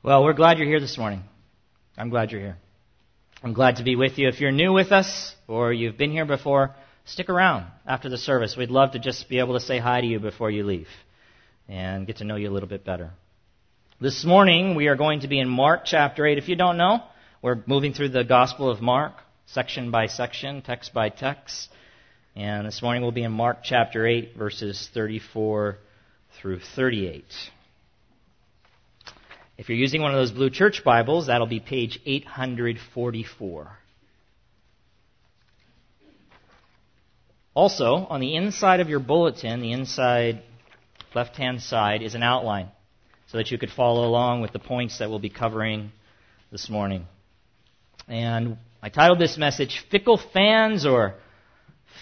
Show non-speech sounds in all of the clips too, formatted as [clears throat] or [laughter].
Well, we're glad you're here this morning. I'm glad you're here. I'm glad to be with you. If you're new with us or you've been here before, stick around after the service. We'd love to just be able to say hi to you before you leave and get to know you a little bit better. This morning, we are going to be in Mark chapter 8. If you don't know, we're moving through the Gospel of Mark, section by section, text by text. And this morning we'll be in Mark chapter 8, verses 34 through 38. If you're using one of those blue church Bibles, that'll be page 844. Also, on the inside of your bulletin, the inside left hand side, is an outline so that you could follow along with the points that we'll be covering this morning. And I titled this message, Fickle Fans or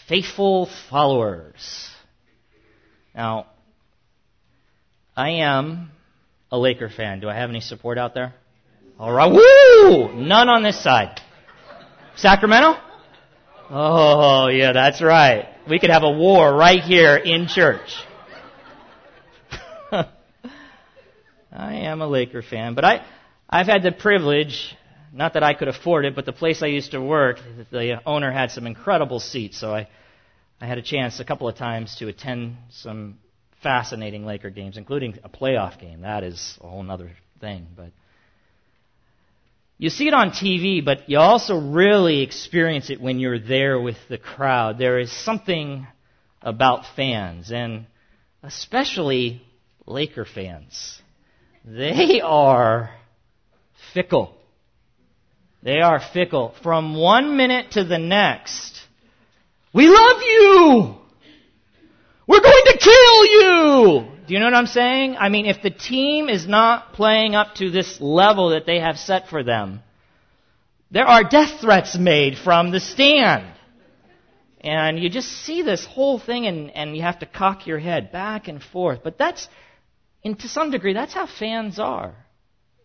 Faithful Followers. Now, I am a Laker fan. Do I have any support out there? All right. Woo! None on this side. Sacramento? Oh, yeah, that's right. We could have a war right here in church. [laughs] I am a Laker fan, but I, I've had the privilege, not that I could afford it, but the place I used to work, the owner had some incredible seats, so I, I had a chance a couple of times to attend some fascinating Laker games, including a playoff game. That is a whole other thing. But you see it on TV, but you also really experience it when you're there with the crowd. There is something about fans, and especially Laker fans. They are fickle. They are fickle. From one minute to the next, we love you! We're going to kill you! Do you know what I'm saying? I mean, if the team is not playing up to this level that they have set for them, there are death threats made from the stand. And you just see this whole thing and, and you have to cock your head back and forth. But that's, and to some degree, that's how fans are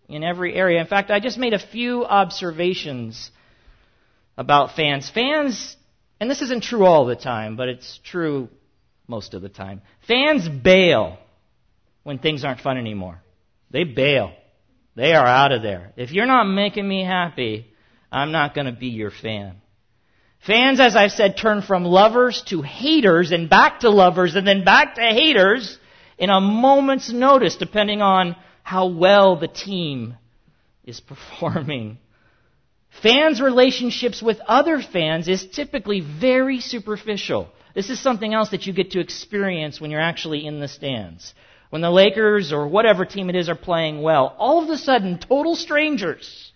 in every area. In fact, I just made a few observations about fans. Fans, and this isn't true all the time, but it's true most of the time. Fans bail when things aren't fun anymore. They bail. They are out of there. If you're not making me happy, I'm not going to be your fan. Fans, as I've said, turn from lovers to haters and back to lovers and then back to haters in a moment's notice, depending on how well the team is [laughs] performing. Fans' relationships with other fans is typically very superficial. This is something else that you get to experience when you're actually in the stands. When the Lakers or whatever team it is are playing well, all of a sudden, total strangers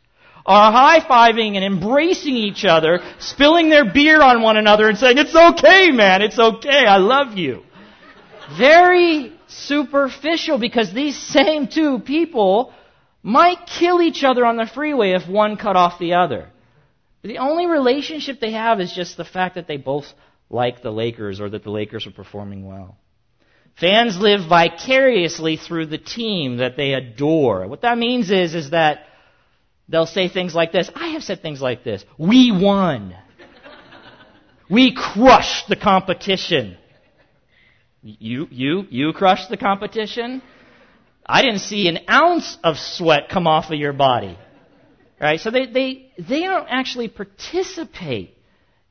are high-fiving and embracing each other, spilling their beer on one another and saying, it's okay, man, it's okay, I love you. Very superficial because these same two people might kill each other on the freeway if one cut off the other. The only relationship they have is just the fact that they both like the Lakers or that the Lakers are performing well. Fans live vicariously through the team that they adore. What that means is, is that they'll say things like this. I have said things like this. We won. we crushed the competition. You, you, you crushed the competition? I didn't see an ounce of sweat come off of your body. Right? So they, they, they don't actually participate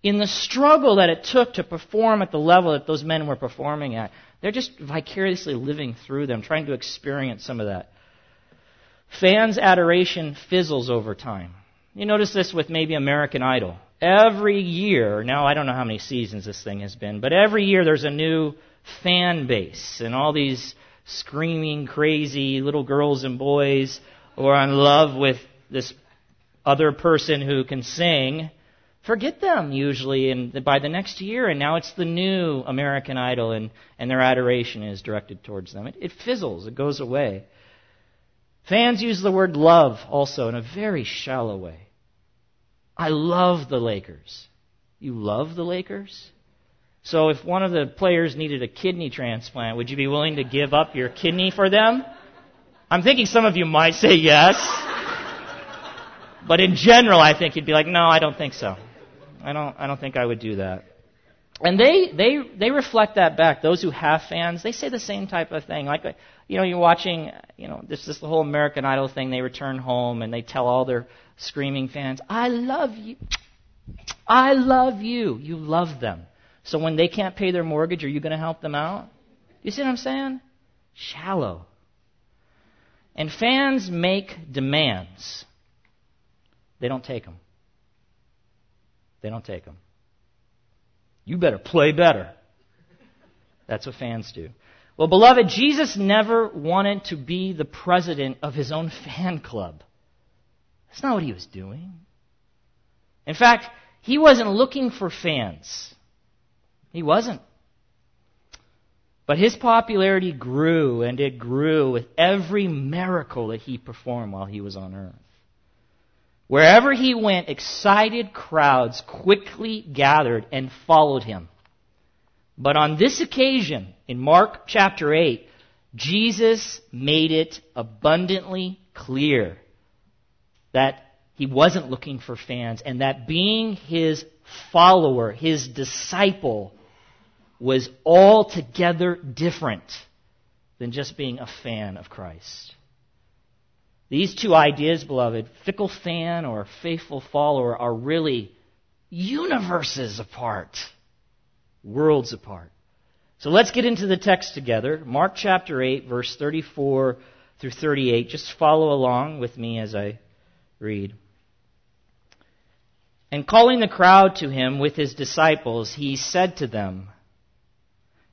in the struggle that it took to perform at the level that those men were performing at. They're just vicariously living through them, trying to experience some of that. Fans' adoration fizzles over time. You notice this with maybe American Idol. Every year, now I don't know how many seasons this thing has been, but every year there's a new fan base and all these screaming, crazy little girls and boys who are in love with this other person who can sing forget them usually and by the next year and now it's the new American Idol and, and their adoration is directed towards them. It, it fizzles, it goes away. Fans use the word love also in a very shallow way. I love the Lakers. You love the Lakers? So if one of the players needed a kidney transplant, would you be willing to give up your kidney for them? I'm thinking some of you might say yes. But in general, I think you'd be like, no, I don't think so. I don't, I don't think I would do that. And they, they, they reflect that back. Those who have fans, they say the same type of thing. Like, you know, you're watching, you know, this is the whole American Idol thing. They return home and they tell all their screaming fans, I love you. I love you. You love them. So when they can't pay their mortgage, are you going to help them out? You see what I'm saying? Shallow. And fans make demands. They don't take them. They don't take them. You better play better. That's what fans do. Well, beloved, Jesus never wanted to be the president of his own fan club. That's not what he was doing. In fact, he wasn't looking for fans. He wasn't. But his popularity grew and it grew with every miracle that he performed while he was on earth. Wherever he went, excited crowds quickly gathered and followed him. But on this occasion, in Mark chapter 8, Jesus made it abundantly clear that he wasn't looking for fans and that being his follower, his disciple, was altogether different than just being a fan of Christ. These two ideas, beloved, fickle fan or faithful follower, are really universes apart, worlds apart. So let's get into the text together. Mark chapter 8, verse 34 through 38. Just follow along with me as I read. And calling the crowd to him with his disciples, he said to them,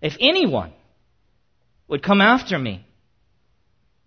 If anyone would come after me,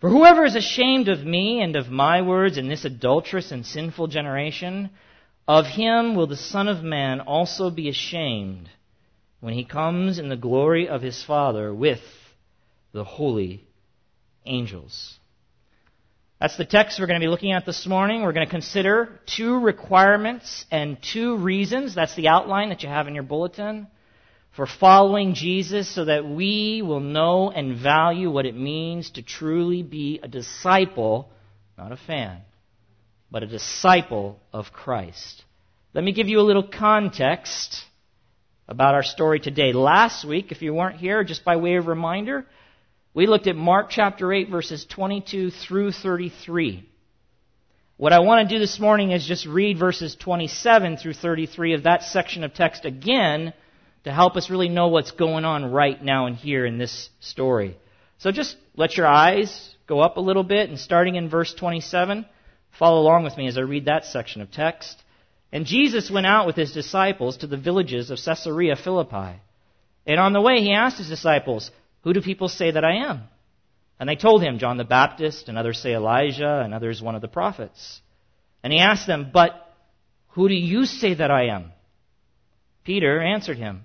For whoever is ashamed of me and of my words in this adulterous and sinful generation, of him will the Son of Man also be ashamed when he comes in the glory of his Father with the holy angels. That's the text we're going to be looking at this morning. We're going to consider two requirements and two reasons. That's the outline that you have in your bulletin for following Jesus so that we will know and value what it means to truly be a disciple, not a fan, but a disciple of Christ. Let me give you a little context about our story today. Last week, if you weren't here, just by way of reminder, we looked at Mark chapter 8, verses 22 through 33. What I want to do this morning is just read verses 27 through 33 of that section of text again to help us really know what's going on right now and here in this story. So just let your eyes go up a little bit and starting in verse 27, follow along with me as I read that section of text. And Jesus went out with his disciples to the villages of Caesarea Philippi. And on the way he asked his disciples, Who do people say that I am? And they told him, John the Baptist, and others say Elijah, and others one of the prophets. And he asked them, But who do you say that I am? Peter answered him,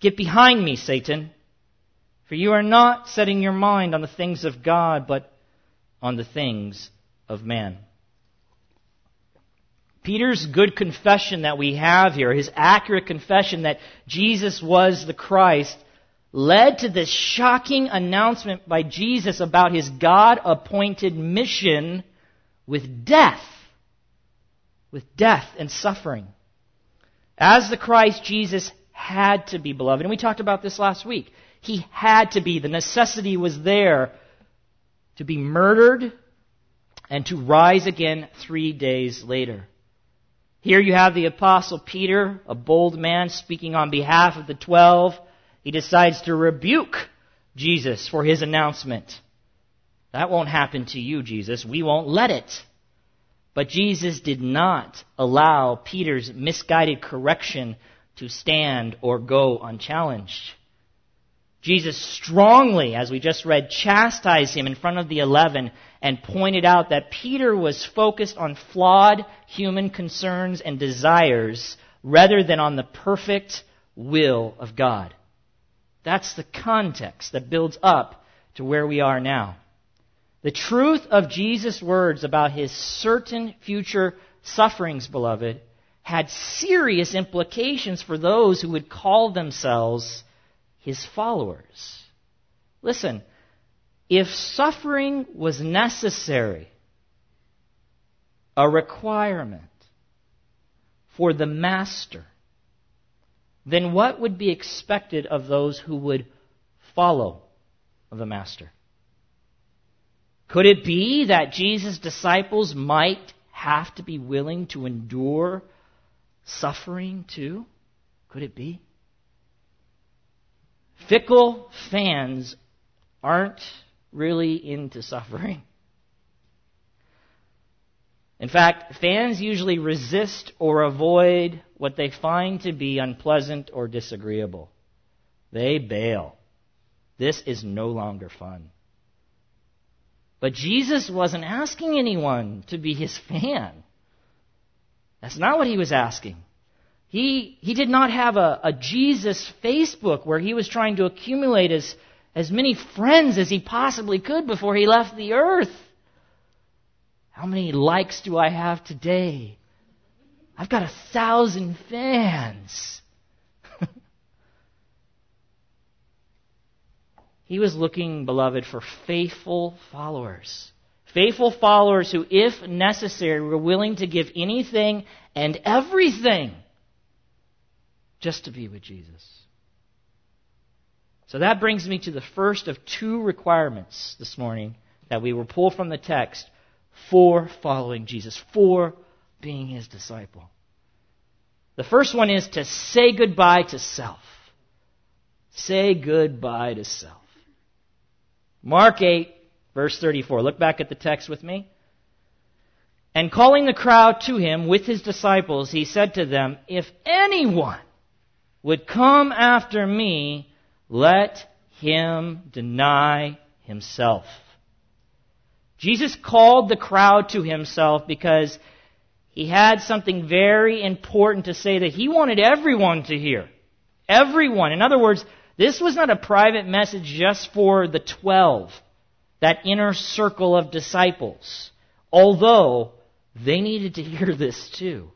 Get behind me, Satan, for you are not setting your mind on the things of God, but on the things of man. Peter's good confession that we have here, his accurate confession that Jesus was the Christ, led to this shocking announcement by Jesus about his God appointed mission with death. With death and suffering. As the Christ, Jesus had to be, beloved. And we talked about this last week. He had to be. The necessity was there to be murdered and to rise again three days later. Here you have the apostle Peter, a bold man speaking on behalf of the twelve. He decides to rebuke Jesus for his announcement. That won't happen to you, Jesus. We won't let it. But Jesus did not allow Peter's misguided correction to stand or go unchallenged. Jesus strongly, as we just read, chastised him in front of the eleven and pointed out that Peter was focused on flawed human concerns and desires rather than on the perfect will of God. That's the context that builds up to where we are now. The truth of Jesus' words about his certain future sufferings, beloved, had serious implications for those who would call themselves his followers. Listen, if suffering was necessary, a requirement for the master, then what would be expected of those who would follow the master? Could it be that Jesus' disciples might have to be willing to endure suffering too? Could it be? Fickle fans aren't really into suffering. In fact, fans usually resist or avoid what they find to be unpleasant or disagreeable. They bail. This is no longer fun. But Jesus wasn't asking anyone to be his fan. That's not what he was asking. He, he did not have a, a Jesus Facebook where he was trying to accumulate as, as many friends as he possibly could before he left the earth. How many likes do I have today? I've got a thousand fans. [laughs] he was looking, beloved, for faithful followers. Faithful followers who, if necessary, were willing to give anything and everything just to be with Jesus. So that brings me to the first of two requirements this morning that we will pull from the text for following Jesus, for being his disciple. The first one is to say goodbye to self. Say goodbye to self. Mark 8, verse 34. Look back at the text with me. And calling the crowd to him with his disciples, he said to them, If anyone would come after me, let him deny himself. Jesus called the crowd to himself because he had something very important to say that he wanted everyone to hear. Everyone. In other words, this was not a private message just for the twelve, that inner circle of disciples, although they needed to hear [laughs] this too.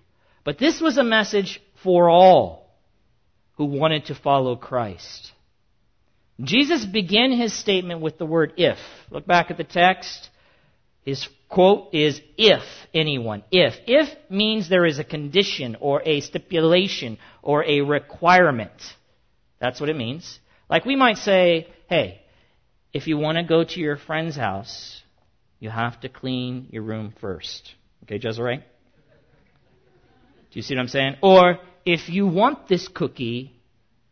But this was a message for all who wanted to follow Christ. Jesus began his statement with the word if. Look back at the text. His quote is if anyone. If. If means there is a condition or a stipulation or a requirement. That's what it means. Like we might say, hey, if you want to go to your friend's house, you have to clean your room first. Okay, Jezreel? Do you see what I'm saying? Or if you want this cookie,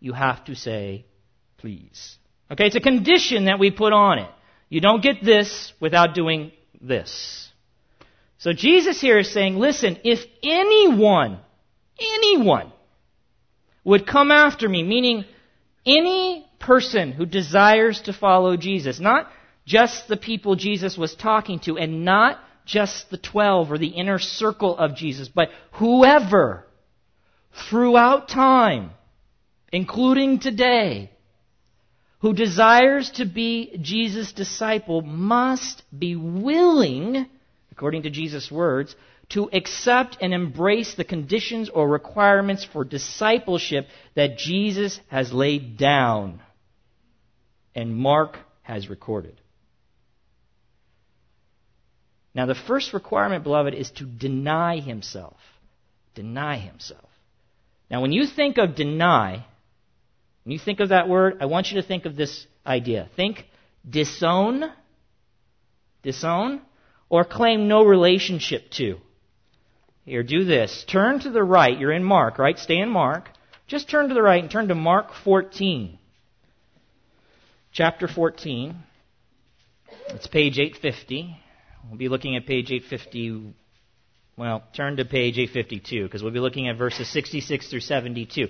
you have to say, please. Okay, it's a condition that we put on it. You don't get this without doing this. So Jesus here is saying, listen, if anyone, anyone would come after me, meaning any person who desires to follow Jesus, not just the people Jesus was talking to, and not just the twelve or the inner circle of Jesus, but whoever throughout time, including today, who desires to be Jesus' disciple must be willing, according to Jesus' words, to accept and embrace the conditions or requirements for discipleship that Jesus has laid down and Mark has recorded. Now, the first requirement, beloved, is to deny himself. Deny himself. Now, when you think of deny, when you think of that word, I want you to think of this idea. Think disown, disown, or claim no relationship to. Here, do this. Turn to the right. You're in Mark, right? Stay in Mark. Just turn to the right and turn to Mark 14. Chapter 14. It's page 850. We'll be looking at page 850. Well, turn to page 852 because we'll be looking at verses 66 through 72.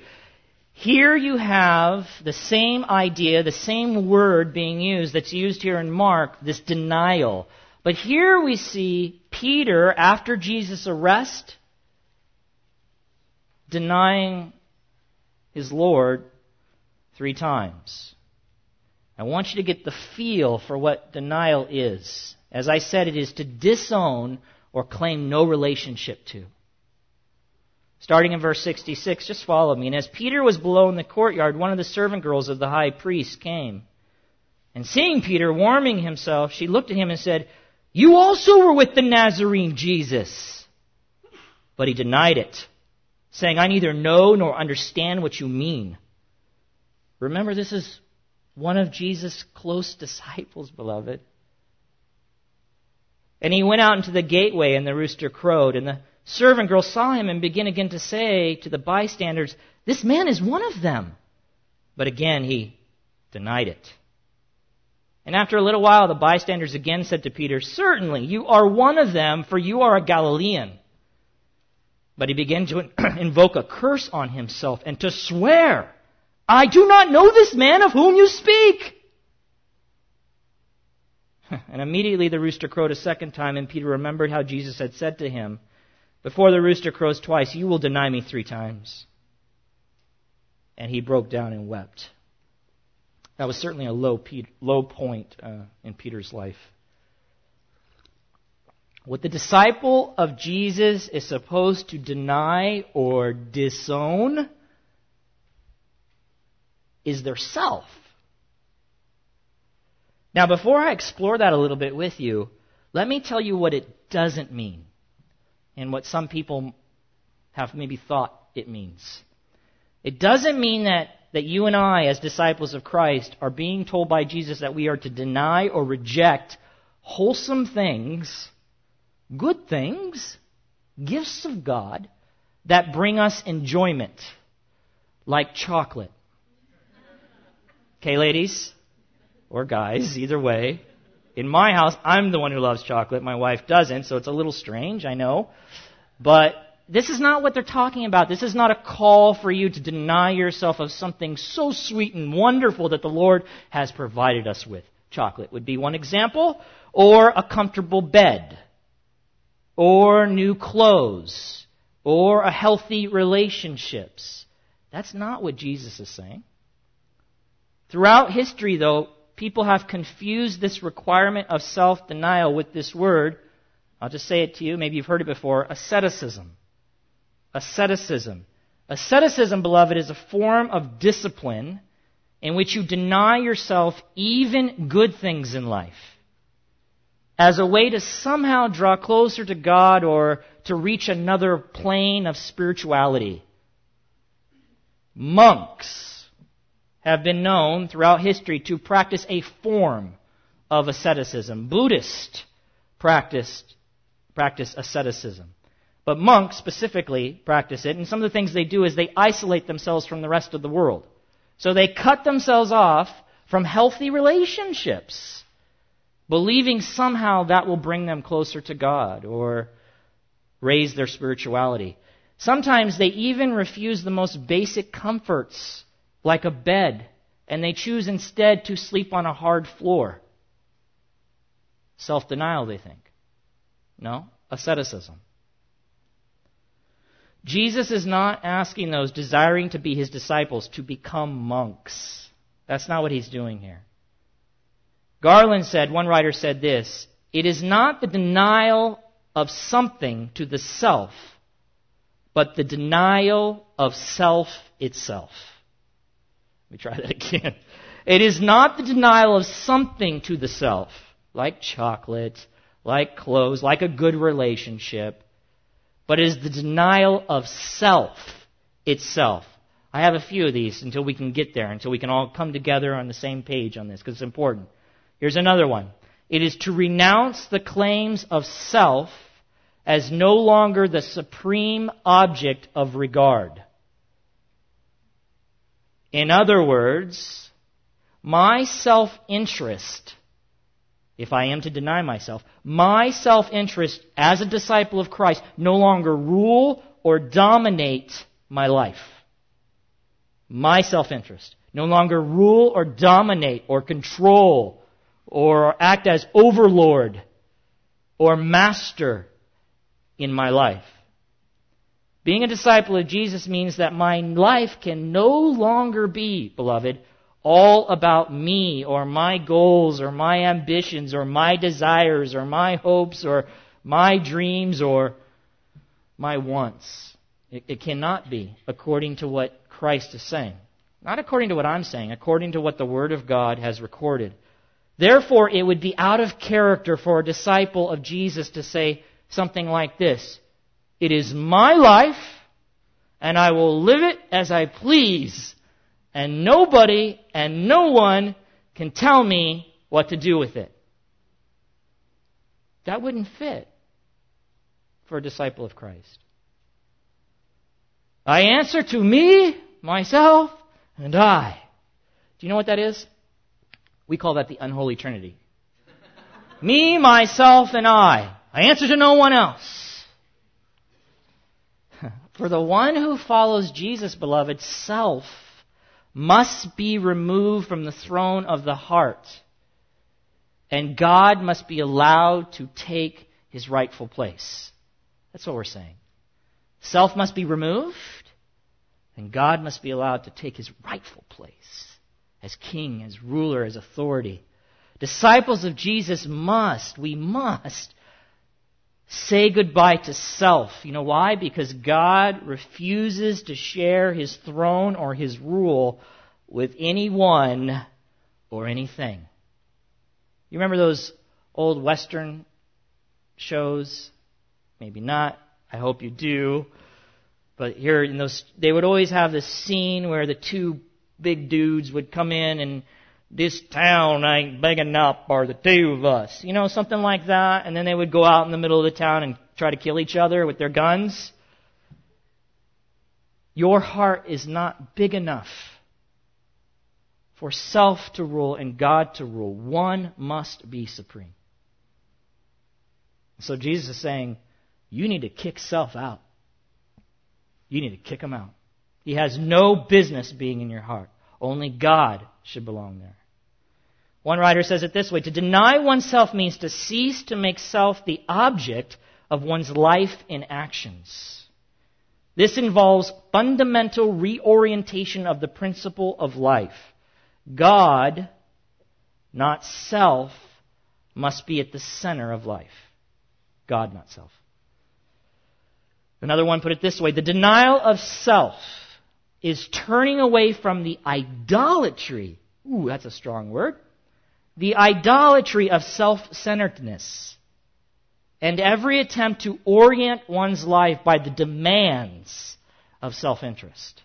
Here you have the same idea, the same word being used that's used here in Mark, this denial. But here we see Peter, after Jesus' arrest, denying his Lord three times. I want you to get the feel for what denial is. As I said, it is to disown or claim no relationship to. Starting in verse 66, just follow me. And as Peter was below in the courtyard, one of the servant girls of the high priest came. And seeing Peter warming himself, she looked at him and said, You also were with the Nazarene Jesus. But he denied it, saying, I neither know nor understand what you mean. Remember, this is one of Jesus' close disciples, beloved. And he went out into the gateway, and the rooster crowed. And the servant girl saw him and began again to say to the bystanders, This man is one of them. But again he denied it. And after a little while, the bystanders again said to Peter, Certainly, you are one of them, for you are a Galilean. But he began to [clears throat] invoke a curse on himself and to swear, I do not know this man of whom you speak. [laughs] And immediately the rooster crowed a second time, and Peter remembered how Jesus had said to him, Before the rooster crows twice, you will deny me three times. And he broke down and wept. That was certainly a low, low point uh, in Peter's life. What the disciple of Jesus is supposed to deny or disown is their self. Now, before I explore that a little bit with you, let me tell you what it doesn't mean and what some people have maybe thought it means. It doesn't mean that, that you and I, as disciples of Christ, are being told by Jesus that we are to deny or reject wholesome things, good things, gifts of God that bring us enjoyment, like chocolate. Okay, ladies? Or guys, either way. In my house, I'm the one who loves chocolate. My wife doesn't, so it's a little strange, I know. But this is not what they're talking about. This is not a call for you to deny yourself of something so sweet and wonderful that the Lord has provided us with. Chocolate would be one example, or a comfortable bed, or new clothes, or a healthy relationships. That's not what Jesus is saying. Throughout history, though, people have confused this requirement of self denial with this word. I'll just say it to you. Maybe you've heard it before asceticism. Asceticism. Asceticism, beloved, is a form of discipline in which you deny yourself even good things in life as a way to somehow draw closer to God or to reach another plane of spirituality. Monks have been known throughout history to practice a form of asceticism. Buddhists practiced practice asceticism. But monks specifically practice it, and some of the things they do is they isolate themselves from the rest of the world. So they cut themselves off from healthy relationships, believing somehow that will bring them closer to God or raise their spirituality. Sometimes they even refuse the most basic comforts like a bed, and they choose instead to sleep on a hard floor. Self denial, they think. No, asceticism. Jesus is not asking those desiring to be his disciples to become monks. That's not what he's doing here. Garland said, one writer said this It is not the denial of something to the self, but the denial of self itself. Let me try that [laughs] again. It is not the denial of something to the self, like chocolate, like clothes, like a good relationship, but it is the denial of self itself. I have a few of these until we can get there, until we can all come together on the same page on this, because it's important. Here's another one. It is to renounce the claims of self as no longer the supreme object of regard. In other words, my self interest, if I am to deny myself, my self interest as a disciple of Christ no longer rule or dominate my life. My self interest no longer rule or dominate or control or act as overlord or master in my life. Being a disciple of Jesus means that my life can no longer be, beloved, all about me or my goals or my ambitions or my desires or my hopes or my dreams or my wants. It, it, cannot be according to what Christ is saying. Not according to what I'm saying, according to what the Word of God has recorded. Therefore, it would be out of character for a disciple of Jesus to say something like this It is my life, and I will live it as I please, and nobody and no one can tell me what to do with it. That wouldn't fit for a disciple of Christ. I answer to me, myself, and I. Do you know what that is? We call that the unholy trinity. [laughs] Me, myself, and I. I answer to no one else. For the one who follows Jesus, beloved, self must be removed from the throne of the heart. And God must be allowed to take his rightful place. That's what we're saying. Self must be removed, and God must be allowed to take his rightful place as king, as ruler, as authority. Disciples of Jesus must, we must, say goodbye to self. You know why? Because God refuses to share his throne or his rule with anyone or anything. You remember those old Western shows? Maybe not. I hope you do. But here in those, they would always have this scene where the two big dudes would come in and this town ain't big enough for the two of us. You know, something like that. And then they would go out in the middle of the town and try to kill each other with their guns. Your heart is not big enough for self to rule and God to rule. One must be supreme. So Jesus is saying, you need to kick self out. You need to kick him out. He has no business being in your heart. Only God should belong there. One writer says it this way To deny oneself means to cease to make self the object of one's life and actions. This involves fundamental reorientation of the principle of life. God, not self, must be at the center of life. God, not self. Another one put it this way the denial of self is turning away from the idolatry. Ooh, that's a strong word. The idolatry of self centeredness and every attempt to orient one's life by the demands of self interest.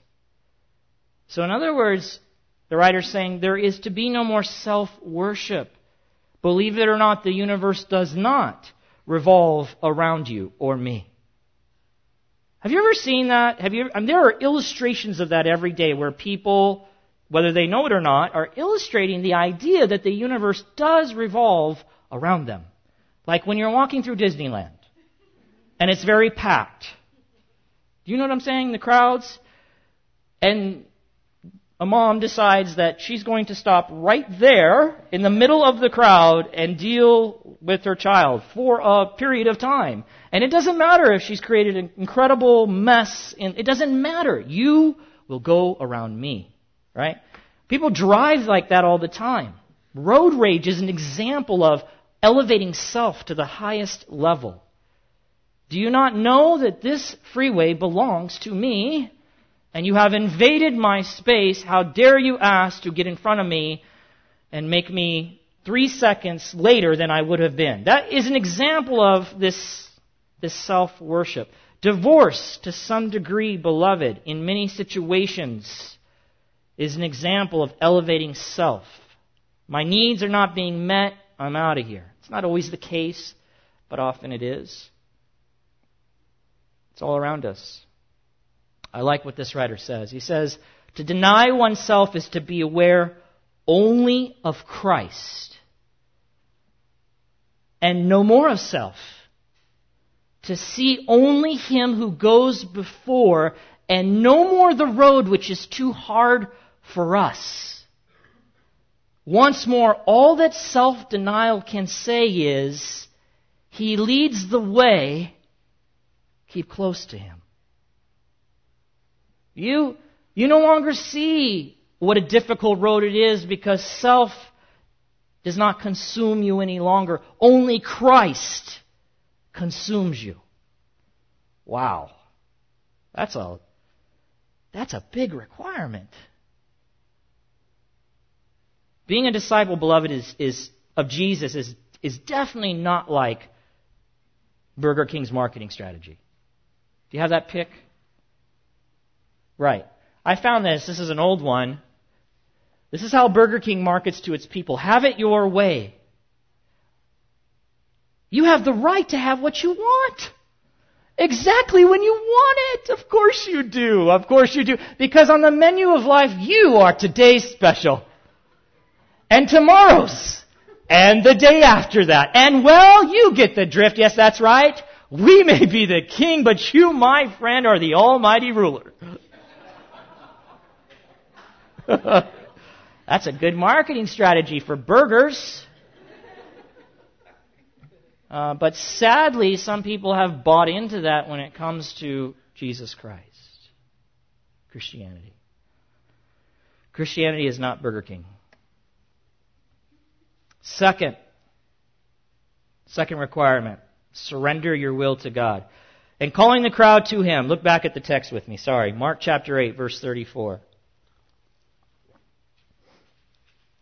So, in other words, the writer's saying there is to be no more self worship. Believe it or not, the universe does not revolve around you or me. Have you ever seen that? Have you? I mean, um, there are illustrations of that every day where people, whether they know it or not, are illustrating the idea that the universe does revolve around them. Like when you're walking through Disneyland and it's very packed. Do you know what I'm saying? The crowds. And a mom decides that she's going to stop right there in the middle of the crowd and deal with her child for a period of time. And it doesn't matter if she's created an incredible mess. In, it doesn't matter. You will go around me. Right? People drive like that all the time. Road rage is an example of elevating self to the highest level. Do you not know that this freeway belongs to me? And you have invaded my space, how dare you ask to get in front of me and make me three seconds later than I would have been? That is an example of this, this self worship. Divorce, to some degree, beloved, in many situations, is an example of elevating self. My needs are not being met, I'm out of here. It's not always the case, but often it is. It's all around us. I like what this writer says. He says, To deny oneself is to be aware only of Christ and no more of self. To see only Him who goes before and no more the road which is too hard for us. Once more, all that self-denial can say is, He leads the way, keep close to Him. You, you no longer see what a difficult road it is because self does not consume you any longer. Only Christ consumes you. Wow. That's a, that's a big requirement. Being a disciple, beloved, is, is of Jesus is, is definitely not like Burger King's marketing strategy. Do you have that pick? Right. I found this. This is an old one. This is how Burger King markets to its people. Have it your way. You have the right to have what you want. Exactly when you want it. Of course you do. Of course you do. Because on the menu of life, you are today's special. And tomorrow's. And the day after that. And well, you get the drift. Yes, that's right. We may be the king, but you, my friend, are the almighty ruler. [laughs] That's a good marketing strategy for burgers. Uh, but sadly, some people have bought into that when it comes to Jesus Christ. Christianity. Christianity is not Burger King. Second, second requirement, surrender your will to God. And calling the crowd to him, look back at the text with me, sorry, Mark chapter 8, verse 34.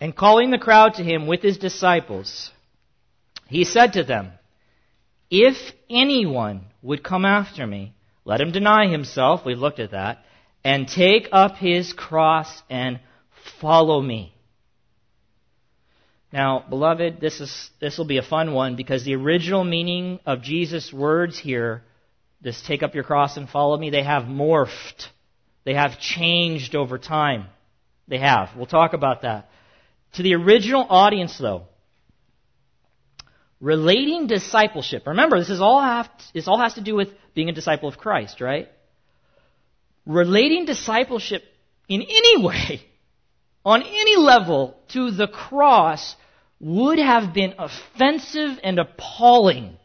And calling the crowd to him with his disciples, he said to them, If anyone would come after me, let him deny himself, we looked at that, and take up his cross and follow me. Now, beloved, this is this will be a fun one because the original meaning of Jesus' words here, this take up your cross and follow me, they have morphed. They have changed over time. They have. We'll talk about that. To the original audience, though, relating discipleship. Remember, this is all have, this all has to do with being a disciple of Christ, right? Relating discipleship in any way, on any level, to the cross would have been offensive and appalling.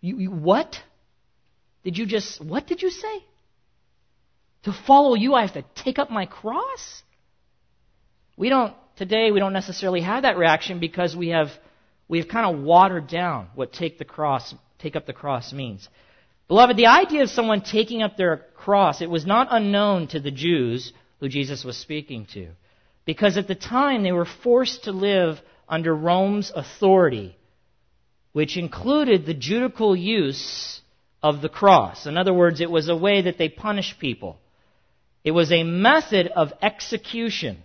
You, you, what? Did you just, what did you say? To follow you, I have to take up my cross? We don't, today, we don't necessarily have that reaction because we have, we've kind of watered down what take the cross, take up the cross means. Beloved, the idea of someone taking up their cross, it was not unknown to the Jews who Jesus was speaking to. Because at the time they were forced to live under Rome's authority, which included the judicial use of the cross. In other words, it was a way that they punished people. It was a method of execution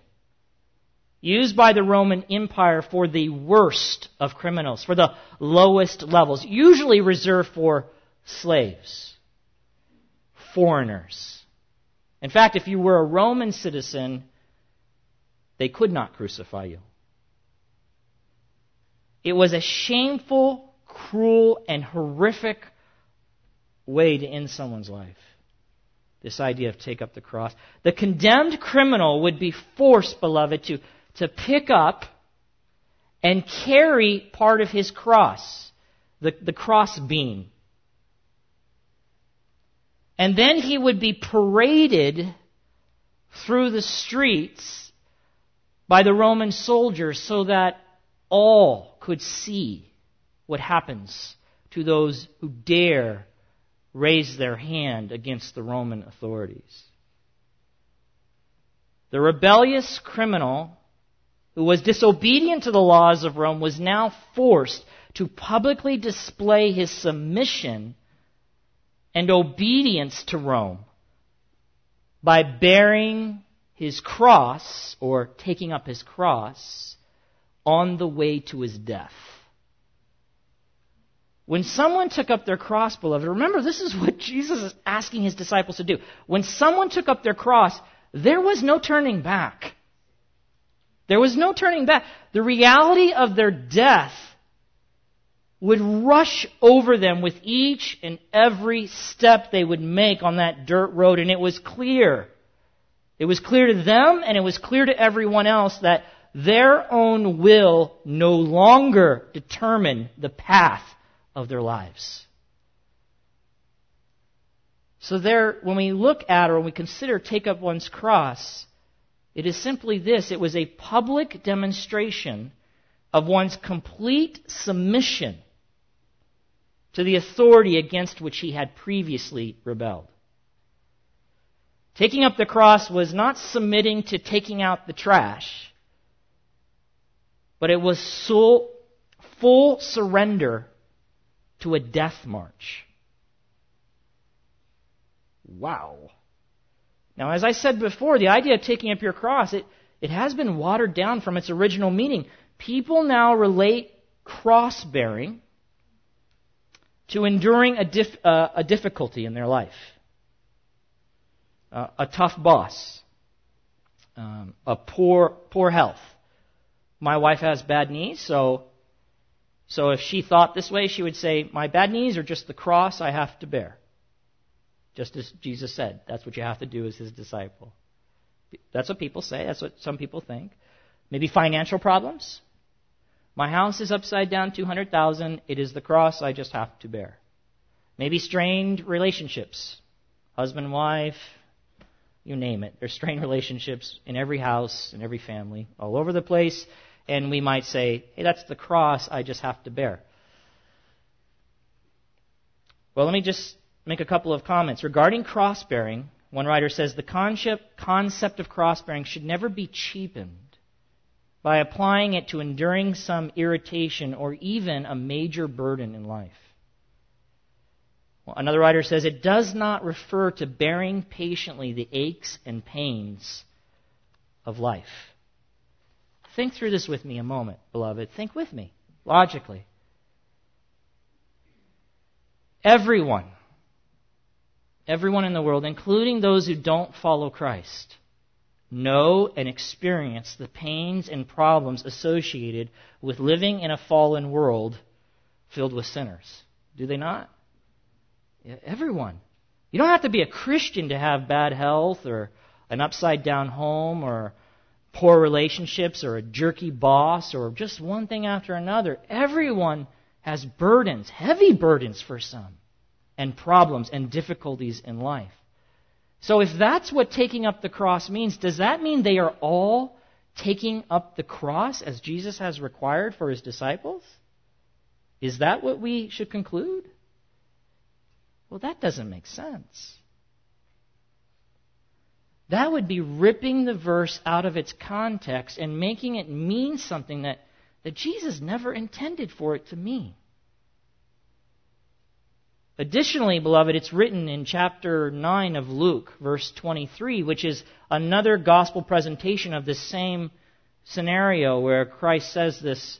used by the Roman Empire for the worst of criminals, for the lowest levels, usually reserved for slaves, foreigners. In fact, if you were a Roman citizen, they could not crucify you. It was a shameful, cruel, and horrific way to end someone's life. This idea of take up the cross. The condemned criminal would be forced, beloved, to, to pick up and carry part of his cross, the, the cross beam. And then he would be paraded through the streets by the Roman soldiers so that all could see what happens to those who dare raise their hand against the Roman authorities. The rebellious criminal who was disobedient to the laws of Rome was now forced to publicly display his submission and obedience to Rome by bearing his cross or taking up his cross on the way to his death. When someone took up their cross, beloved, remember this is what Jesus is asking his disciples to do. When someone took up their cross, there was no turning back. There was no turning back. The reality of their death would rush over them with each and every step they would make on that dirt road, and it was clear. It was clear to them, and it was clear to everyone else that their own will no longer determined the path of their lives. So there, when we look at or when we consider take up one's cross, it is simply this. It was a public demonstration of one's complete submission to the authority against which he had previously rebelled. Taking up the cross was not submitting to taking out the trash, but it was full, surrender to a death march. Wow. Now, as I said before, the idea of taking up your cross, it, it has been watered down from its original meaning. People now relate cross bearing to enduring a, dif- uh, a difficulty in their life. Uh, a tough boss, um, a poor, poor health. My wife has bad knees, so, so if she thought this way, she would say, My bad knees are just the cross I have to bear. Just as Jesus said, that's what you have to do as his disciple. That's what people say, that's what some people think. Maybe financial problems. My house is upside down 200,000. It is the cross I just have to bear. Maybe strained relationships. Husband, wife, you name it. There's strained relationships in every house, in every family, all over the place. And we might say, hey, that's the cross I just have to bear. Well, let me just make a couple of comments. Regarding cross bearing, one writer says the concept, of cross bearing should never be cheapened by applying it to enduring some irritation or even a major burden in life. Well, another writer says it does not refer to bearing patiently the aches and pains of life. Think through this with me a moment, beloved. Think with me, logically. Everyone everyone in the world, including those who don't follow Christ, know and experience the pains and problems associated with living in a fallen world filled with sinners. Do they not? Yeah, everyone. You don't have to be a Christian to have bad health or an upside down home or poor relationships or a jerky boss or just one thing after another. Everyone has burdens, heavy burdens for some and problems and difficulties in life. So if that's what taking up the cross means, does that mean they are all taking up the cross as Jesus has required for his disciples? Is that what we should conclude? Well, that doesn't make sense. That would be ripping the verse out of its context and making it mean something that, that Jesus never intended for it to mean. Additionally, beloved, it's written in chapter 9 of Luke, verse 23, which is another gospel presentation of this same scenario where Christ says this,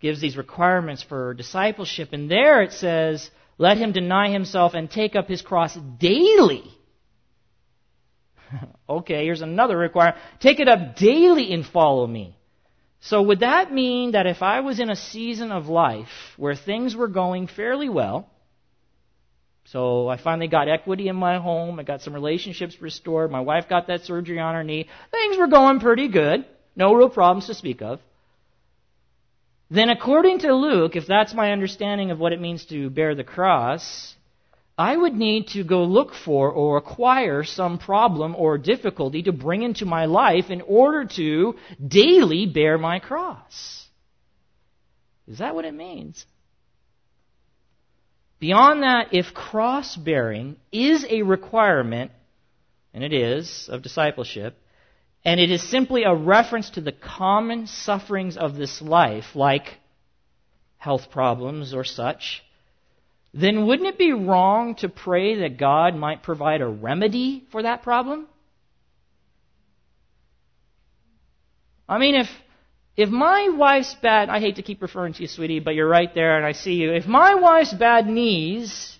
gives these requirements for discipleship. And there it says, let him deny himself and take up his cross daily. [laughs] okay, here's another requirement. Take it up daily and follow me. So would that mean that if I was in a season of life where things were going fairly well, so I finally got equity in my home, I got some relationships restored, my wife got that surgery on her knee, things were going pretty good, no real problems to speak of. Then according to Luke, if that's my understanding of what it means to bear the cross, I would need to go look for or acquire some problem or difficulty to bring into my life in order to daily bear my cross. Is that what it means? Beyond that, if cross bearing is a requirement, and it is, of discipleship, and it is simply a reference to the common sufferings of this life, like health problems or such, then wouldn't it be wrong to pray that God might provide a remedy for that problem? I mean, if, if my wife's bad, I hate to keep referring to you, sweetie, but you're right there and I see you. If my wife's bad knees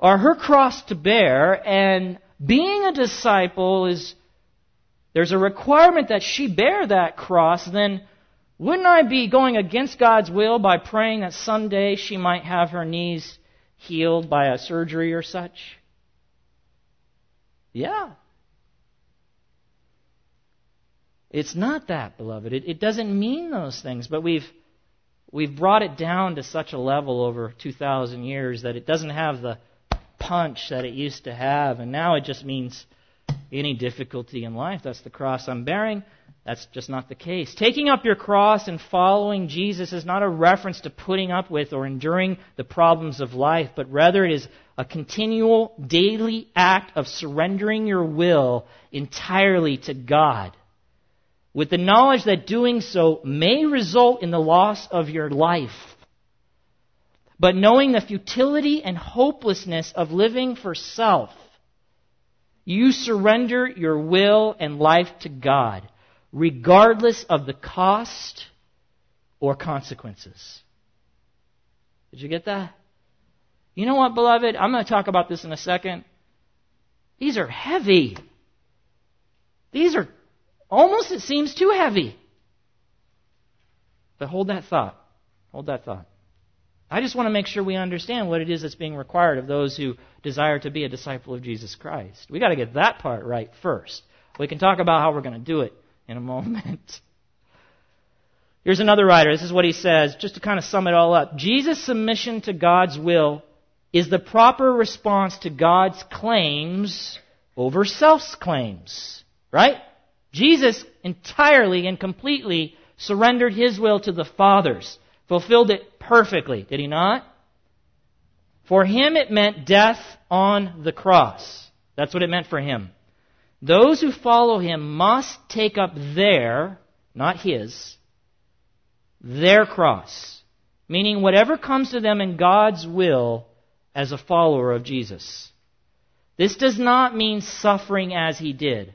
are her cross to bear and being a disciple is there's a requirement that she bear that cross, then wouldn't I be going against God's will by praying that someday she might have her knees healed by a surgery or such? Yeah. It's not that, beloved. It, it doesn't mean those things, but we've we've brought it down to such a level over 2,000 years that it doesn't have the punch that it used to have, and now it just means any difficulty in life. That's the cross I'm bearing. That's just not the case. Taking up your cross and following Jesus is not a reference to putting up with or enduring the problems of life, but rather it is a continual daily act of surrendering your will entirely to God with the knowledge that doing so may result in the loss of your life. But knowing the futility and hopelessness of living for self, you surrender your will and life to God, regardless of the cost or consequences. Did you get that? You know what, beloved? I'm going to talk about this in a second. These are heavy. These are Almost it seems too heavy. But hold that thought. Hold that thought. I just want to make sure we understand what it is that's being required of those who desire to be a disciple of Jesus Christ. We've got to get that part right first. We can talk about how we're going to do it in a moment. Here's another writer. This is what he says, just to kind of sum it all up. Jesus' submission to God's will is the proper response to God's claims over self's claims. Right? Jesus entirely and completely surrendered his will to the Father's, fulfilled it perfectly, did he not? For him it meant death on the cross. That's what it meant for him. Those who follow him must take up their, not his, their cross. Meaning whatever comes to them in God's will as a follower of Jesus. This does not mean suffering as he did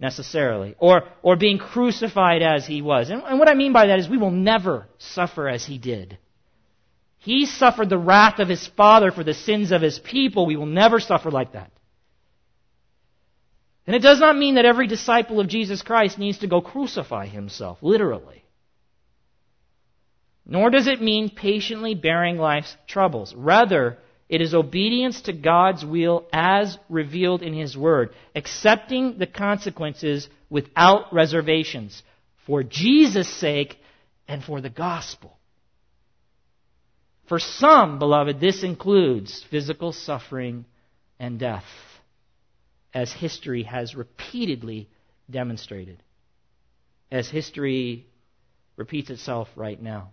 necessarily, or, or being crucified as he was. And, and what I mean by that is we will never suffer as he did. He suffered the wrath of his Father for the sins of his people. We will never suffer like that. And it does not mean that every disciple of Jesus Christ needs to go crucify himself, literally. Nor does it mean patiently bearing life's troubles. Rather, it is obedience to God's will as revealed in His Word, accepting the consequences without reservations for Jesus' sake and for the gospel. For some, beloved, this includes physical suffering and death, as history has repeatedly demonstrated, as history repeats itself right now.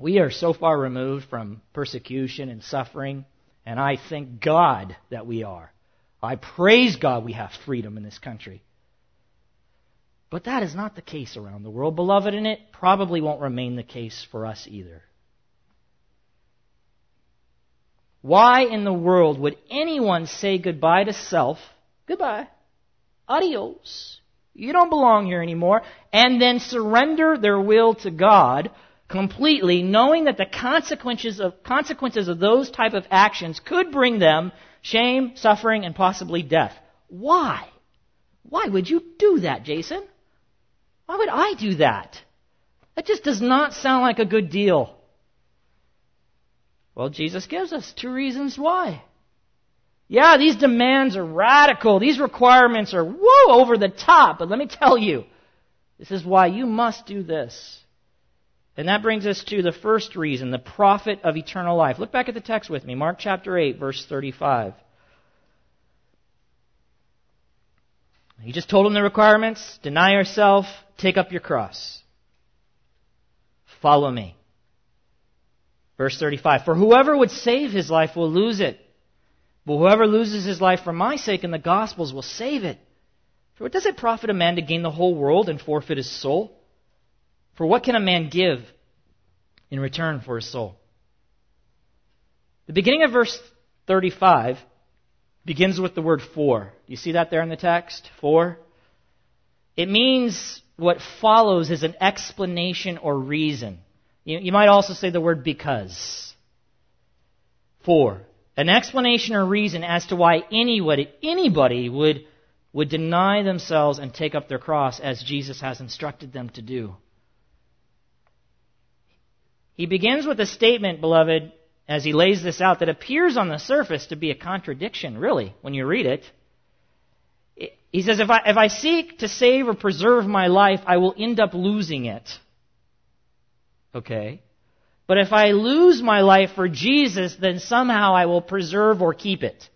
We are so far removed from persecution and suffering, and I thank God that we are. I praise God we have freedom in this country. But that is not the case around the world, beloved, and it probably won't remain the case for us either. Why in the world would anyone say goodbye to self? Goodbye. Adios. You don't belong here anymore. And then surrender their will to God completely, knowing that the consequences of, consequences of those type of actions could bring them shame, suffering, and possibly death. Why? Why would you do that, Jason? Why would I do that? That just does not sound like a good deal. Well, Jesus gives us two reasons why. Yeah, these demands are radical. These requirements are whoa over the top. But let me tell you, this is why you must do this. And that brings us to the first reason, the profit of eternal life. Look back at the text with me, Mark chapter 8, verse 35. He just told them the requirements deny yourself, take up your cross, follow me. Verse 35 For whoever would save his life will lose it, but whoever loses his life for my sake and the gospel's will save it. For what does it profit a man to gain the whole world and forfeit his soul? For what can a man give in return for his soul? The beginning of verse 35 begins with the word for. You see that there in the text? For. It means what follows is an explanation or reason. You, you might also say the word because. For. an explanation or reason as to why anybody, anybody would, would deny themselves and take up their cross as Jesus has instructed them to do. He begins with a statement, beloved, as he lays this out, that appears on the surface to be a contradiction, really, when you read it. He says, if I, if I seek to save or preserve my life, I will end up losing it. Okay? But if I lose my life for Jesus, then somehow I will preserve or keep it.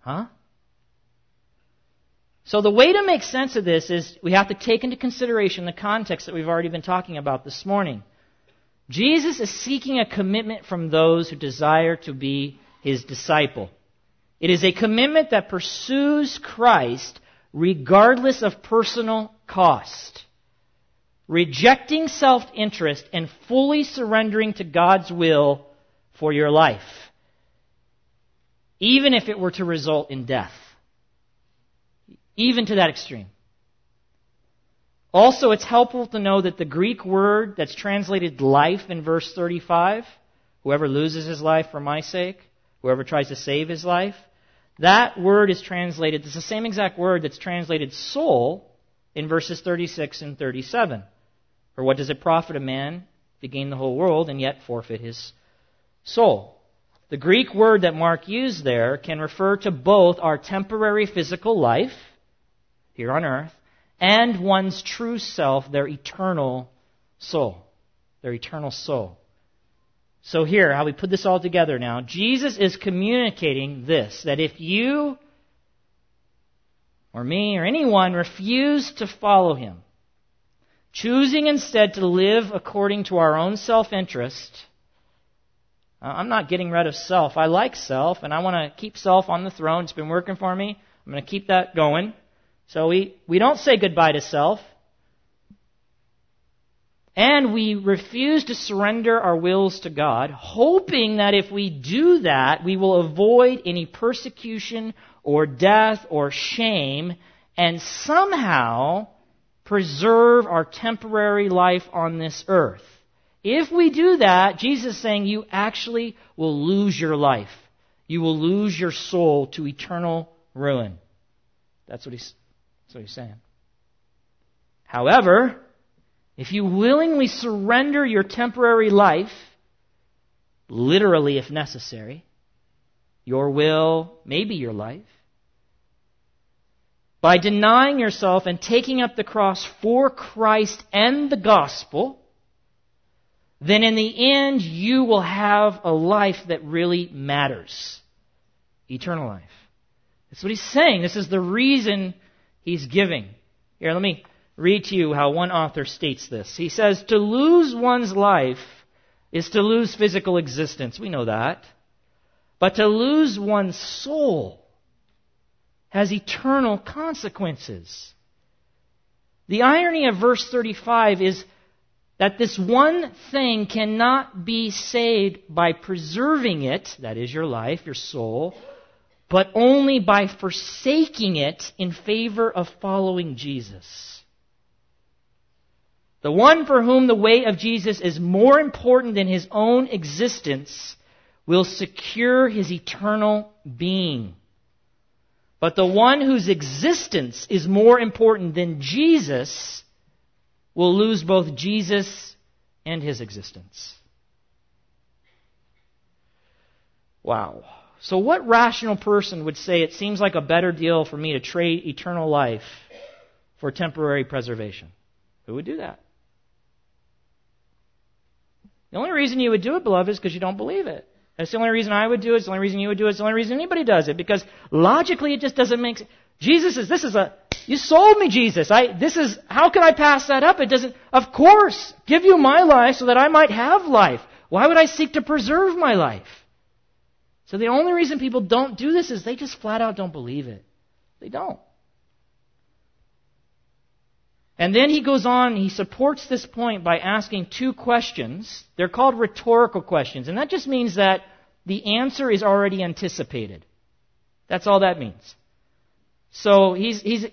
Huh? So the way to make sense of this is we have to take into consideration the context that we've already been talking about this morning. Jesus is seeking a commitment from those who desire to be his disciple. It is a commitment that pursues Christ regardless of personal cost rejecting self interest and fully surrendering to God's will for your life, even if it were to result in death. Even to that extreme. Also, it's helpful to know that the Greek word that's translated life in verse 35, whoever loses his life for my sake, whoever tries to save his life, that word is translated, it's the same exact word that's translated soul in verses 36 and 37. For what does it profit a man to gain the whole world and yet forfeit his soul? The Greek word that Mark used there can refer to both our temporary physical life here on earth and one's true self, their eternal soul. Their eternal soul. So here, how we put this all together now, Jesus is communicating this, that if you or me or anyone refuse to follow him, choosing instead to live according to our own self interest. Uh, I'm not getting rid of self. I like self, and I want to keep self on the throne. It's been working for me. I'm going to keep that going. So we, we don't say goodbye to self. And we refuse to surrender our wills to God, hoping that if we do that, we will avoid any persecution or death or shame, and somehow preserve our temporary life on this earth. If we do that, Jesus is saying you actually will lose your life. You will lose your soul to eternal ruin. That's what he's, that's what he's saying. However, if you willingly surrender your temporary life, literally if necessary, your will, maybe your life, by denying yourself and taking up the cross for Christ and the gospel, then in the end you will have a life that really matters. Eternal life. That's what he's saying. This is the reason he's giving. Here, let me read to you how one author states this. He says, To lose one's life is to lose physical existence. We know that. But to lose one's soul has eternal consequences. The irony of verse 35 is that this one thing cannot be saved by preserving it, that is your life, your soul, but only by forsaking it in favor of following Jesus. The one for whom the way of Jesus is more important than his own existence will secure his eternal being. But the one whose existence is more important than Jesus will lose both Jesus and his existence. Wow. So, what rational person would say it seems like a better deal for me to trade eternal life for temporary preservation? Who would do that? The only reason you would do it, beloved, is because you don't believe it. That's the only reason I would do it. It's the only reason you would do it. It's the only reason anybody does it. Because logically, it just doesn't make sense. Jesus is, this is a, you sold me, Jesus. I, this is, how can I pass that up? It doesn't, of course, give you my life so that I might have life. Why would I seek to preserve my life? So the only reason people don't do this is they just flat out don't believe it. They don't. And then he goes on, he supports this point by asking two questions. They're called rhetorical questions. And that just means that the answer is already anticipated. That's all that means. So he's, he's,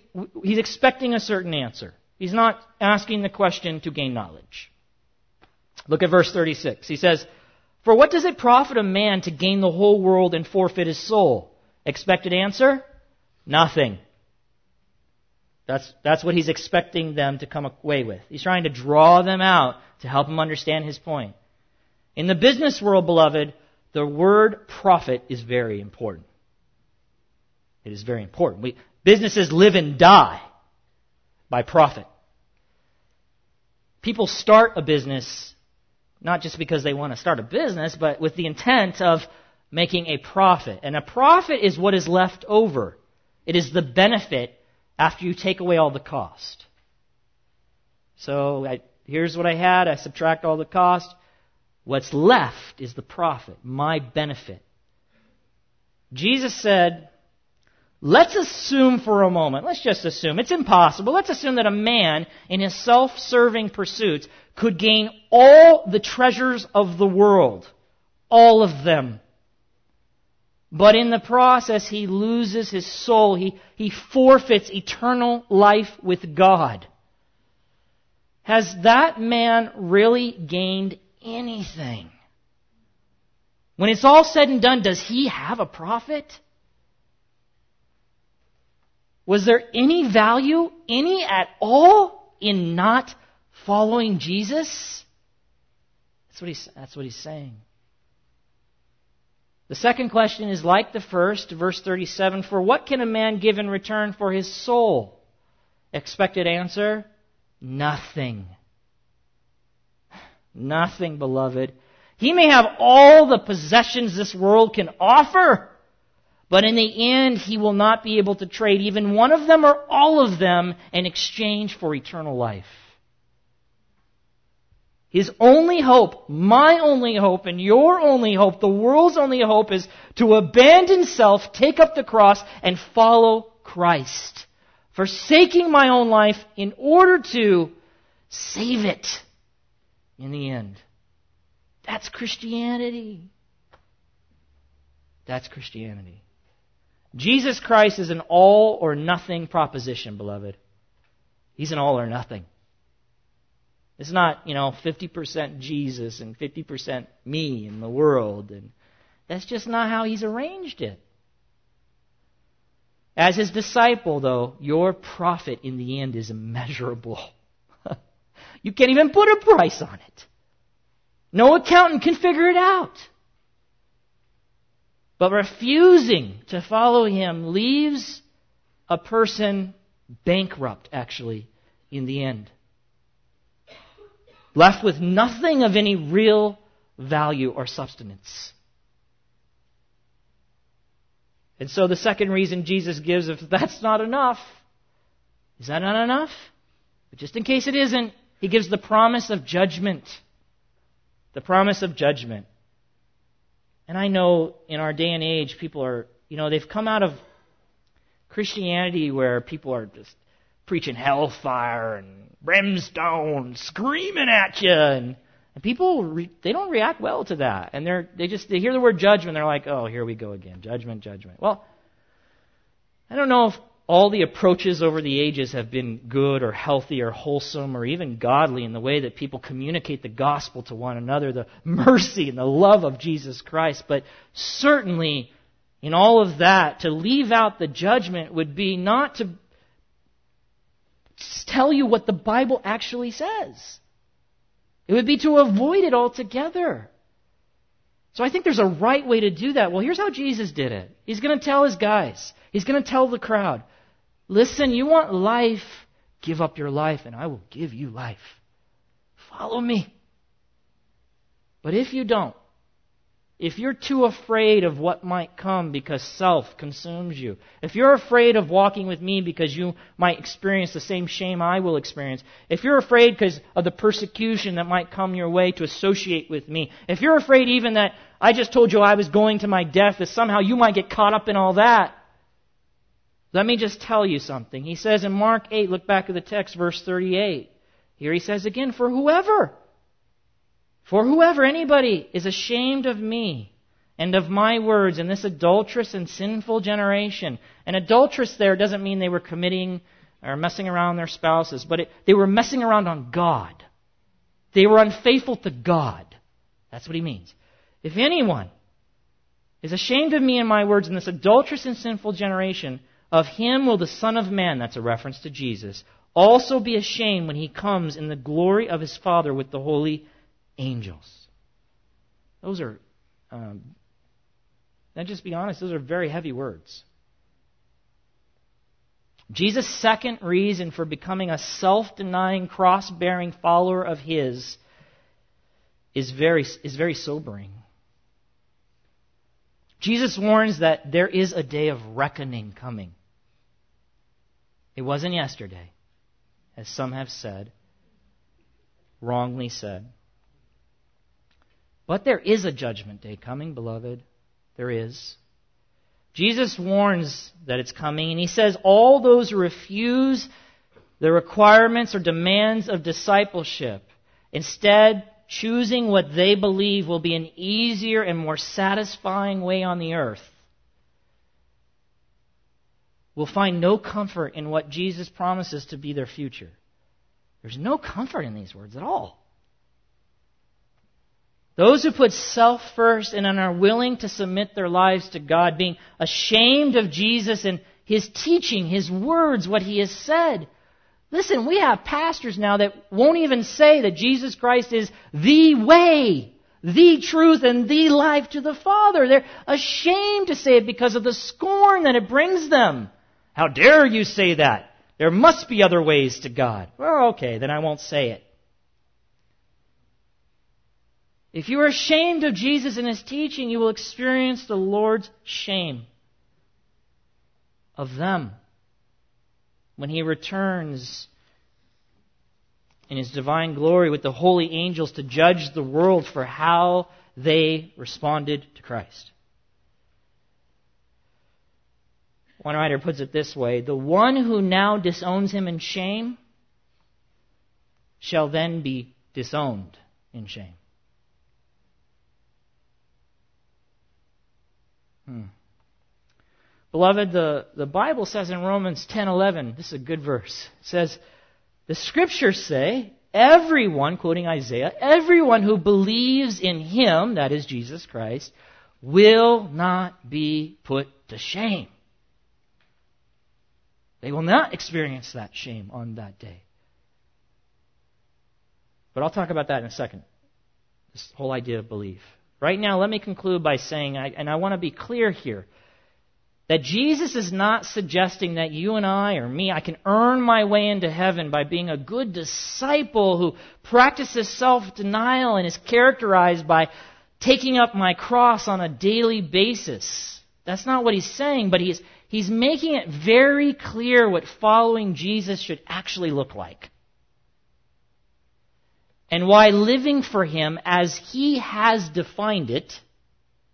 he's expecting a certain answer. He's not asking the question to gain knowledge. Look at verse 36. He says, For what does it profit a man to gain the whole world and forfeit his soul? Expected answer? Nothing. That's, that's what he's expecting them to come away with. He's trying to draw them out to help them understand his point. In the business world, beloved, the word profit is very important. It is very important. We, businesses live and die by profit. People start a business not just because they want to start a business, but with the intent of making a profit. And a profit is what is left over. It is the benefit after you take away all the cost. So I, here's what I had. I subtract all the cost. What's left is the profit, my benefit. Jesus said, Let's assume for a moment, let's just assume, it's impossible. Let's assume that a man in his self serving pursuits could gain all the treasures of the world. All of them. But in the process, he loses his soul. He, he forfeits eternal life with God. Has that man really gained anything? When it's all said and done, does he have a profit? Was there any value, any at all, in not following Jesus? That's what he's, that's what he's saying. The second question is like the first, verse 37 For what can a man give in return for his soul? Expected answer nothing. Nothing, beloved. He may have all the possessions this world can offer. But in the end, he will not be able to trade even one of them or all of them in exchange for eternal life. His only hope, my only hope, and your only hope, the world's only hope is to abandon self, take up the cross, and follow Christ. Forsaking my own life in order to save it in the end. That's Christianity. That's Christianity. Jesus Christ is an all or nothing proposition, beloved. He's an all or nothing. It's not, you know, 50% Jesus and 50% me and the world. And that's just not how he's arranged it. As his disciple, though, your profit in the end is immeasurable. You can't even put a price on it. No accountant can figure it out. But refusing to follow him leaves a person bankrupt, actually, in the end. Left with nothing of any real value or substance. And so the second reason Jesus gives, if that's not enough, is that not enough? But just in case it isn't, he gives the promise of judgment. The promise of judgment. And I know in our day and age, people are, you know, they've come out of Christianity where people are just preaching hellfire and brimstone, screaming at you, and, and people re, they don't react well to that, and they're they just they hear the word judgment, they're like, oh, here we go again, judgment, judgment. Well, I don't know if all the approaches over the ages have been good or healthy or wholesome or even godly in the way that people communicate the gospel to one another, the mercy and the love of Jesus Christ. But certainly, in all of that, to leave out the judgment would be not to tell you what the Bible actually says. It would be to avoid it altogether. So I think there's a right way to do that. Well, here's how Jesus did it. He's going to tell his guys. He's going to tell the crowd. Listen, you want life? Give up your life, and I will give you life. Follow me. But if you don't, if you're too afraid of what might come because self consumes you, if you're afraid of walking with me because you might experience the same shame I will experience, if you're afraid because of the persecution that might come your way to associate with me, if you're afraid even that I just told you I was going to my death, that somehow you might get caught up in all that, let me just tell you something. He says in Mark 8, look back at the text, verse 38. Here he says again, for whoever, for whoever, anybody, is ashamed of me and of my words in this adulterous and sinful generation. And adulterous there doesn't mean they were committing or messing around their spouses, but it, they were messing around on God. They were unfaithful to God. That's what he means. If anyone is ashamed of me and my words in this adulterous and sinful generation, of him will the Son of Man, that's a reference to Jesus, also be ashamed when he comes in the glory of his Father with the holy angels. Those are, um, let's just be honest, those are very heavy words. Jesus' second reason for becoming a self denying, cross bearing follower of his is very, is very sobering. Jesus warns that there is a day of reckoning coming. It wasn't yesterday, as some have said, wrongly said. But there is a judgment day coming, beloved. There is. Jesus warns that it's coming, and he says all those who refuse the requirements or demands of discipleship, instead choosing what they believe will be an easier and more satisfying way on the earth, will find no comfort in what Jesus promises to be their future. There's no comfort in these words at all. Those who put self first and are willing to submit their lives to God, being ashamed of Jesus and His teaching, His words, what He has said. Listen, we have pastors now that won't even say that Jesus Christ is the way, the truth, and the life to the Father. They're ashamed to say it because of the scorn that it brings them. How dare you say that? There must be other ways to God. Well, okay, then I won't say it. If you are ashamed of Jesus and his teaching, you will experience the Lord's shame of them when he returns in his divine glory with the holy angels to judge the world for how they responded to Christ. One writer puts it this way The one who now disowns him in shame shall then be disowned in shame. Hmm. Beloved, the, the Bible says in Romans 10:11, this is a good verse. Says, "The scriptures say, everyone, quoting Isaiah, everyone who believes in him, that is Jesus Christ, will not be put to shame." They will not experience that shame on that day. But I'll talk about that in a second. This whole idea of belief. Right now, let me conclude by saying, and I want to be clear here, that Jesus is not suggesting that you and I or me, I can earn my way into heaven by being a good disciple who practices self denial and is characterized by taking up my cross on a daily basis. That's not what he's saying, but he's, he's making it very clear what following Jesus should actually look like and why living for Him as He has defined it,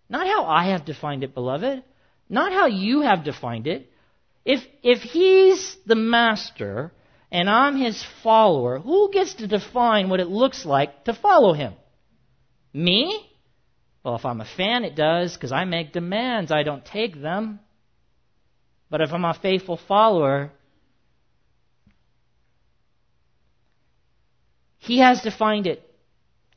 not how I have defined it, beloved, not how you have defined it. If, if He's the Master and I'm His follower, who gets to define what it looks like to follow Him? Me? Well, if I'm a fan, it does, because I make demands. I don't take them. But if I'm a faithful follower, He has defined it.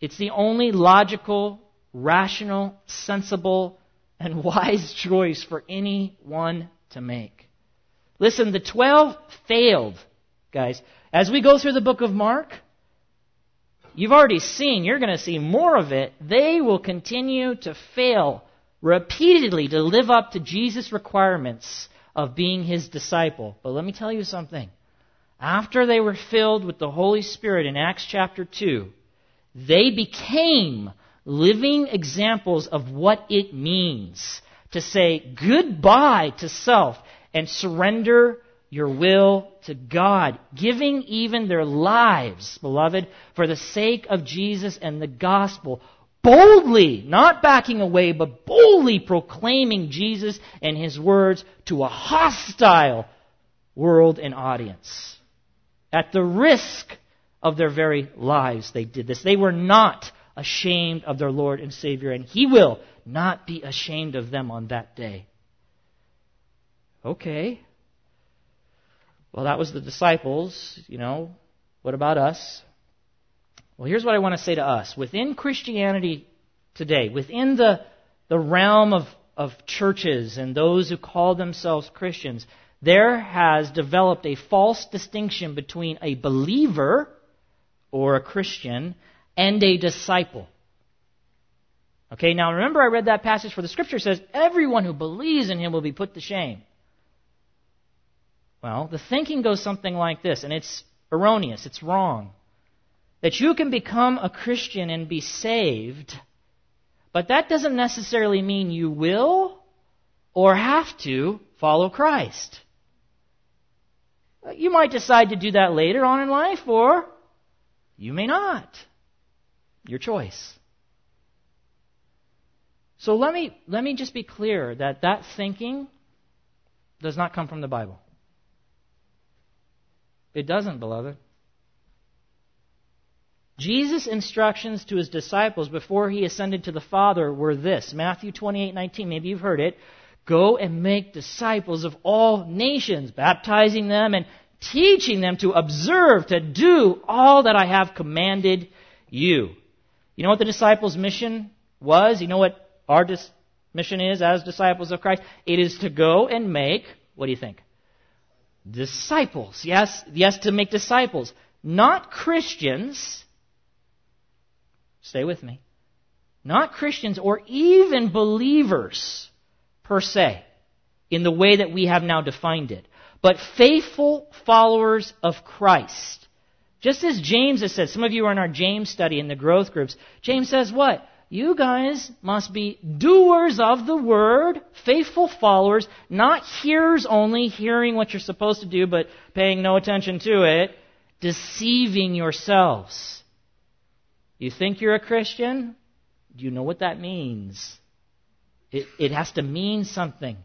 It's the only logical, rational, sensible, and [laughs] wise choice for anyone to make. Listen, the 12 failed, guys. As we go through the book of Mark, you've already seen, you're going to see more of it. They will continue to fail repeatedly to live up to Jesus' requirements of being his disciple. But let me tell you something after they were filled with the Holy Spirit in Acts chapter 2, they became living examples of what it means to say goodbye to self and surrender your will to God, giving even their lives, beloved, for the sake of Jesus and the gospel, boldly, not backing away, but boldly proclaiming Jesus and his words to a hostile world and audience. At the risk of their very lives, they did this. They were not ashamed of their Lord and Savior, and He will not be ashamed of them on that day. Okay. Well, that was the disciples, you know. What about us? Well, here's what I want to say to us. Within Christianity today, within the, the realm of, of churches and those who call themselves Christians, there has developed a false distinction between a believer or a Christian and a disciple. Okay, now remember I read that passage where the scripture says, everyone who believes in him will be put to shame. Well, the thinking goes something like this, and it's erroneous, it's wrong. That you can become a Christian and be saved, but that doesn't necessarily mean you will or have to follow Christ. You might decide to do that later on in life, or you may not. Your choice. So let me, let me just be clear that that thinking does not come from the Bible. It doesn't, beloved. Jesus' instructions to his disciples before he ascended to the Father were this Matthew 28 19. Maybe you've heard it. Go and make disciples of all nations, baptizing them and teaching them to observe, to do all that I have commanded you. You know what the disciples' mission was? You know what our dis- mission is as disciples of Christ? It is to go and make, what do you think? Disciples. Yes, yes, to make disciples. Not Christians. Stay with me. Not Christians or even believers per se, in the way that we have now defined it, but faithful followers of Christ. Just as James has said, some of you are in our James study in the growth groups. James says what? You guys must be doers of the word, faithful followers, not hearers only, hearing what you're supposed to do but paying no attention to it, deceiving yourselves. You think you're a Christian? Do you know what that means? It, it has to mean something.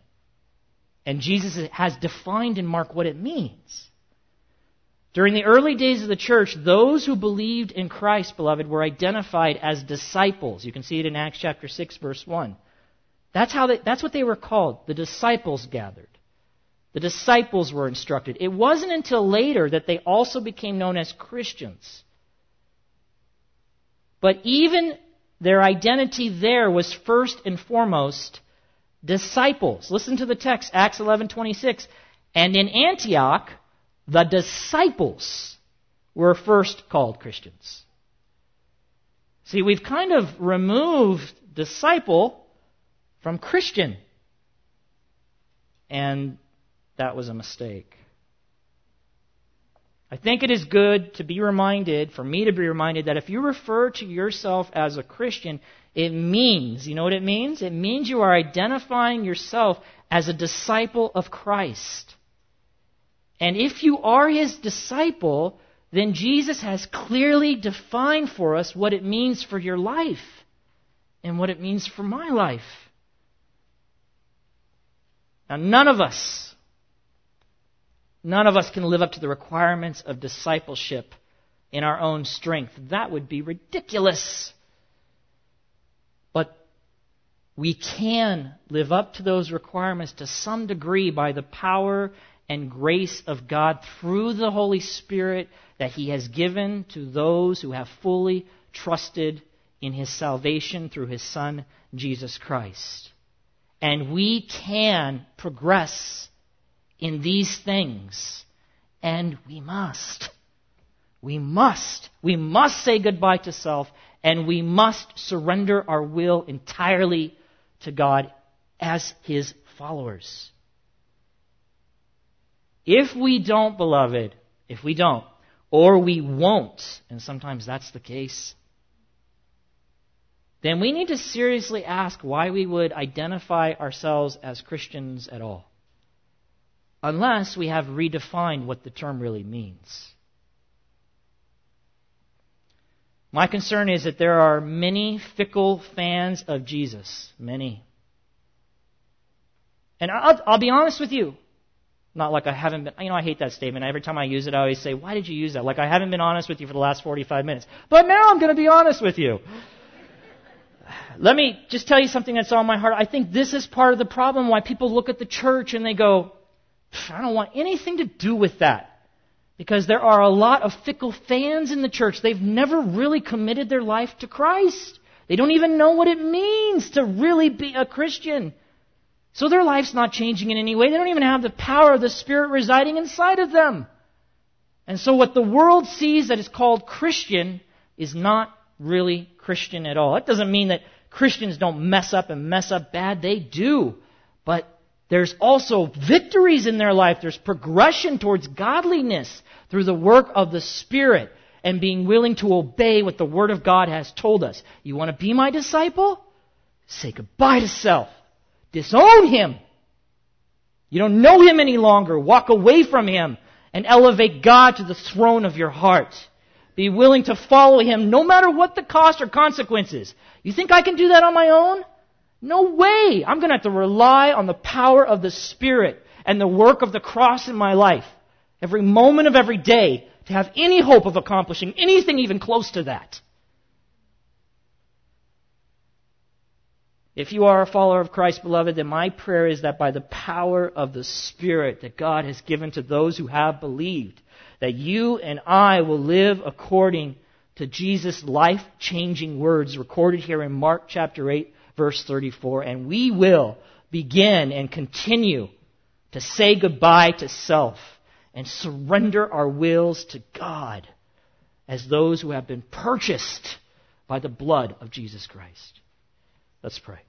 And Jesus has defined in Mark what it means. During the early days of the church, those who believed in Christ, beloved, were identified as disciples. You can see it in Acts chapter 6, verse 1. That's, how they, that's what they were called. The disciples gathered. The disciples were instructed. It wasn't until later that they also became known as Christians. But even their identity there was first and foremost disciples. Listen to the text, Acts 11:26. And in Antioch, the disciples were first called Christians. See, we've kind of removed disciple from Christian. And that was a mistake. I think it is good to be reminded, for me to be reminded, that if you refer to yourself as a Christian, it means, you know what it means? It means you are identifying yourself as a disciple of Christ. And if you are his disciple, then Jesus has clearly defined for us what it means for your life and what it means for my life. Now, none of us None of us can live up to the requirements of discipleship in our own strength. That would be ridiculous. But we can live up to those requirements to some degree by the power and grace of God through the Holy Spirit that He has given to those who have fully trusted in His salvation through His Son, Jesus Christ. And we can progress in these things. And we must. We must. We must say goodbye to self, and we must surrender our will entirely to God as His followers. If we don't, beloved, if we don't, or we won't, and sometimes that's the case, then we need to seriously ask why we would identify ourselves as Christians at all unless we have redefined what the term really means. My concern is that there are many fickle fans of Jesus. Many. And I'll, I'll, be honest with you. Not like I haven't been, you know, I hate that statement. Every time I use it, I always say, why did you use that? Like I haven't been honest with you for the last 45 minutes. But now I'm going to be honest with you. [sighs] Let me just tell you something that's on my heart. I think this is part of the problem why people look at the church and they go, I don't want anything to do with that. Because there are a lot of fickle fans in the church. They've never really committed their life to Christ. They don't even know what it means to really be a Christian. So their life's not changing in any way. They don't even have the power of the Spirit residing inside of them. And so what the world sees that is called Christian is not really Christian at all. It doesn't mean that Christians don't mess up and mess up bad. They do. But there's also victories in their life. There's progression towards godliness through the work of the Spirit and being willing to obey what the Word of God has told us. You want to be my disciple? Say goodbye to self. Disown him. You don't know him any longer. Walk away from him and elevate God to the throne of your heart. Be willing to follow him no matter what the cost or consequences. You think I can do that on my own? No way. I'm going to have to rely on the power of the Spirit and the work of the cross in my life. Every moment of every day to have any hope of accomplishing anything even close to that. If you are a follower of Christ, beloved, then my prayer is that by the power of the Spirit that God has given to those who have believed, that you and I will live according to Jesus' life changing words recorded here in Mark chapter 8, verse 34. And we will begin and continue to say goodbye to self and surrender our wills to God as those who have been purchased by the blood of Jesus Christ. Let's pray.